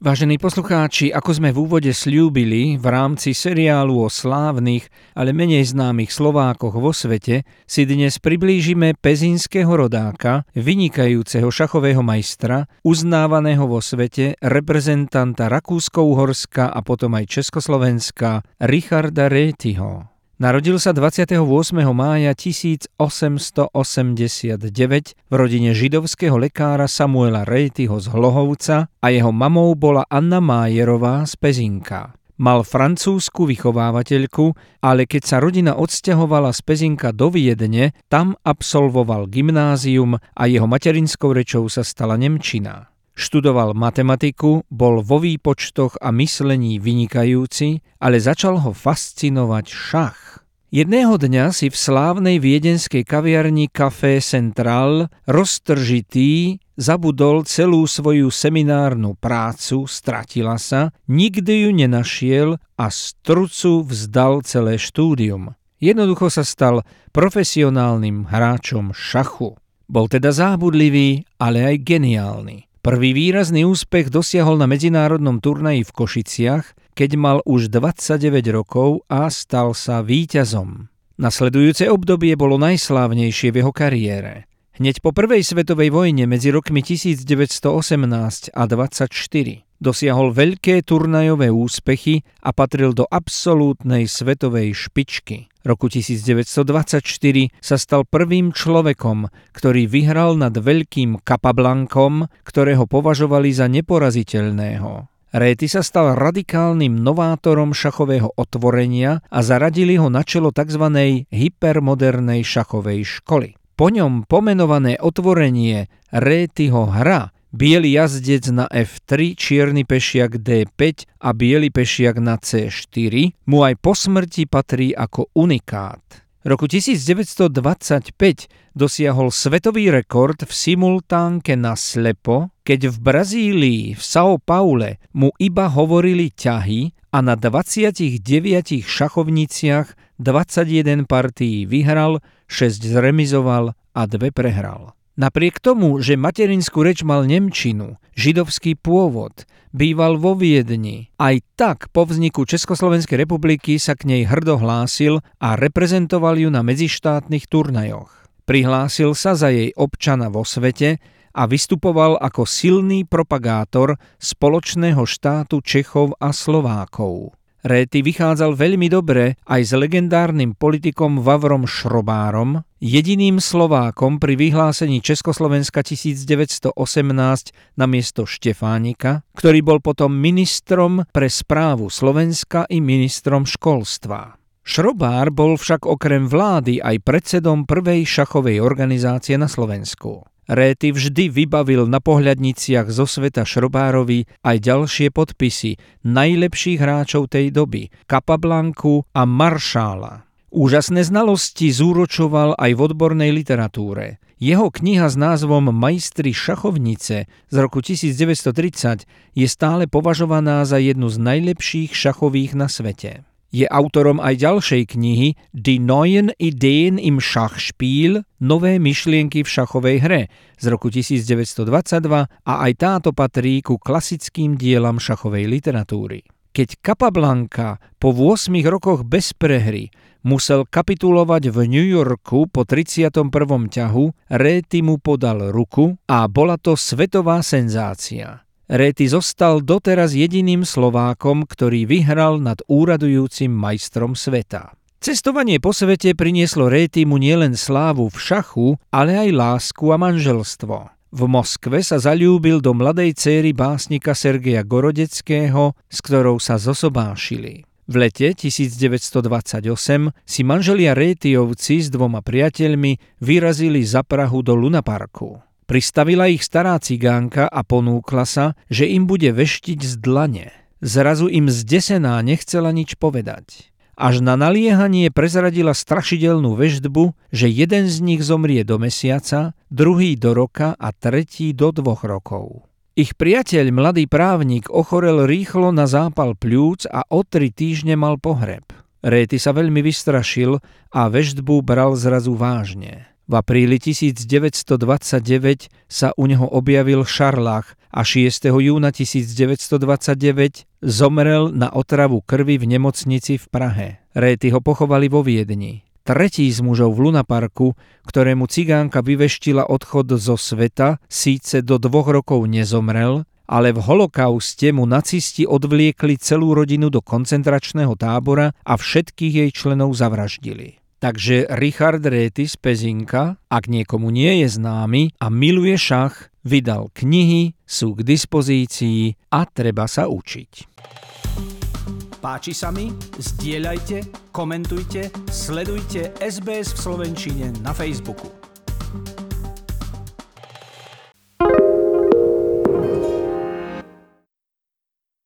Vážení poslucháči, ako sme v úvode slúbili, v rámci seriálu o slávnych, ale menej známych Slovákoch vo svete si dnes priblížime pezinského rodáka, vynikajúceho šachového majstra, uznávaného vo svete, reprezentanta Rakúsko-Uhorska a potom aj Československa, Richarda Rétyho. Narodil sa 28. mája 1889 v rodine židovského lekára Samuela Rejtyho z Hlohovca a jeho mamou bola Anna Májerová z Pezinka. Mal francúzsku vychovávateľku, ale keď sa rodina odsťahovala z Pezinka do Viedne, tam absolvoval gymnázium a jeho materinskou rečou sa stala Nemčina. Študoval matematiku, bol vo výpočtoch a myslení vynikajúci, ale začal ho fascinovať šach. Jedného dňa si v slávnej viedenskej kaviarni Café Central roztržitý zabudol celú svoju seminárnu prácu, stratila sa, nikdy ju nenašiel a z trucu vzdal celé štúdium. Jednoducho sa stal profesionálnym hráčom šachu. Bol teda zábudlivý, ale aj geniálny. Prvý výrazný úspech dosiahol na medzinárodnom turnaji v Košiciach, keď mal už 29 rokov a stal sa víťazom. Nasledujúce obdobie bolo najslávnejšie v jeho kariére. Hneď po prvej svetovej vojne medzi rokmi 1918 a 24 dosiahol veľké turnajové úspechy a patril do absolútnej svetovej špičky. Roku 1924 sa stal prvým človekom, ktorý vyhral nad veľkým Kapablankom, ktorého považovali za neporaziteľného. Réty sa stal radikálnym novátorom šachového otvorenia a zaradili ho na čelo tzv. hypermodernej šachovej školy. Po ňom pomenované otvorenie Rétyho hra Bielý jazdec na F3, čierny pešiak D5 a biely pešiak na C4 mu aj po smrti patrí ako unikát. Roku 1925 dosiahol svetový rekord v simultánke na slepo, keď v Brazílii v São Paule mu iba hovorili ťahy a na 29 šachovniciach 21 partií vyhral, 6 zremizoval a 2 prehral. Napriek tomu, že materinskú reč mal Nemčinu, židovský pôvod, býval vo Viedni, aj tak po vzniku Československej republiky sa k nej hrdo hlásil a reprezentoval ju na medzištátnych turnajoch. Prihlásil sa za jej občana vo svete a vystupoval ako silný propagátor spoločného štátu Čechov a Slovákov. Réty vychádzal veľmi dobre aj s legendárnym politikom Vavrom Šrobárom, jediným Slovákom pri vyhlásení Československa 1918 na miesto Štefánika, ktorý bol potom ministrom pre správu Slovenska i ministrom školstva. Šrobár bol však okrem vlády aj predsedom prvej šachovej organizácie na Slovensku. Réty vždy vybavil na pohľadniciach zo sveta Šrobárovi aj ďalšie podpisy najlepších hráčov tej doby, Kapablanku a Maršála. Úžasné znalosti zúročoval aj v odbornej literatúre. Jeho kniha s názvom Majstri šachovnice z roku 1930 je stále považovaná za jednu z najlepších šachových na svete. Je autorom aj ďalšej knihy Die neuen Ideen im Schachspiel Nové myšlienky v šachovej hre z roku 1922 a aj táto patrí ku klasickým dielam šachovej literatúry. Keď Capablanca po 8 rokoch bez prehry musel kapitulovať v New Yorku po 31. ťahu, Réty mu podal ruku a bola to svetová senzácia. Réty zostal doteraz jediným Slovákom, ktorý vyhral nad úradujúcim majstrom sveta. Cestovanie po svete prinieslo mu nielen slávu v šachu, ale aj lásku a manželstvo. V Moskve sa zalúbil do mladej céry básnika Sergeja Gorodeckého, s ktorou sa zosobášili. V lete 1928 si manželia Rétyovci s dvoma priateľmi vyrazili za Prahu do Lunaparku. Pristavila ich stará cigánka a ponúkla sa, že im bude veštiť z dlane. Zrazu im zdesená nechcela nič povedať. Až na naliehanie prezradila strašidelnú veždbu, že jeden z nich zomrie do mesiaca, druhý do roka a tretí do dvoch rokov. Ich priateľ, mladý právnik, ochorel rýchlo na zápal pľúc a o tri týždne mal pohreb. Réty sa veľmi vystrašil a veštbu bral zrazu vážne. V apríli 1929 sa u neho objavil šarlach a 6. júna 1929 zomrel na otravu krvi v nemocnici v Prahe. Réty ho pochovali vo Viedni. Tretí z mužov v Lunaparku, ktorému cigánka vyveštila odchod zo sveta, síce do dvoch rokov nezomrel, ale v holokauste mu nacisti odvliekli celú rodinu do koncentračného tábora a všetkých jej členov zavraždili. Takže Richard Réty z Pezinka, ak niekomu nie je známy a miluje šach, vydal knihy, sú k dispozícii a treba sa učiť. Páči sa mi? Zdieľajte, komentujte, sledujte SBS v Slovenčine na Facebooku.